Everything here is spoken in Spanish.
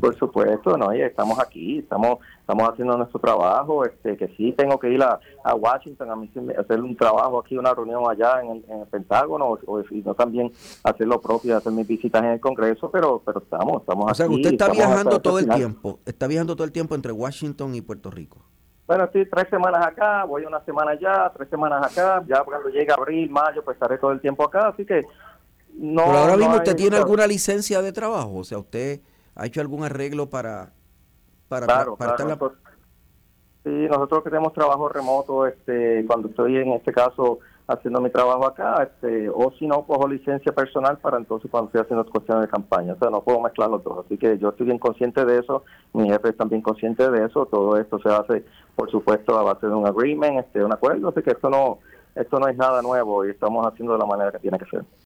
Por supuesto, no, y estamos aquí, estamos estamos haciendo nuestro trabajo, este que sí tengo que ir a, Washington a mí, hacer un trabajo aquí, una reunión allá en el, Pentágono, o, y no también hacer lo propio, hacer mis visitas en el Congreso, pero pero estamos, estamos aquí. O sea, usted está viajando todo el tiempo, está viajando todo el tiempo entre Washington y Puerto Rico. Bueno, estoy tres semanas acá, voy una semana allá, tres semanas acá, ya cuando llegue abril, mayo, pues estaré todo el tiempo acá, así que no. Pero ahora mismo usted tiene alguna licencia de trabajo, o sea, usted ¿Ha hecho algún arreglo para, para, claro, nosotros, Sí, nosotros tenemos trabajo remoto, este, cuando estoy en este caso haciendo mi trabajo acá, este, o si no, cojo licencia personal para entonces cuando estoy haciendo cuestiones de campaña. O sea, no puedo mezclar los dos. Así que yo estoy bien consciente de eso, mi jefe está bien consciente de eso. Todo esto se hace, por supuesto, a base de un agreement, este, un acuerdo. Así que esto no, esto no es nada nuevo y estamos haciendo de la manera que tiene que ser.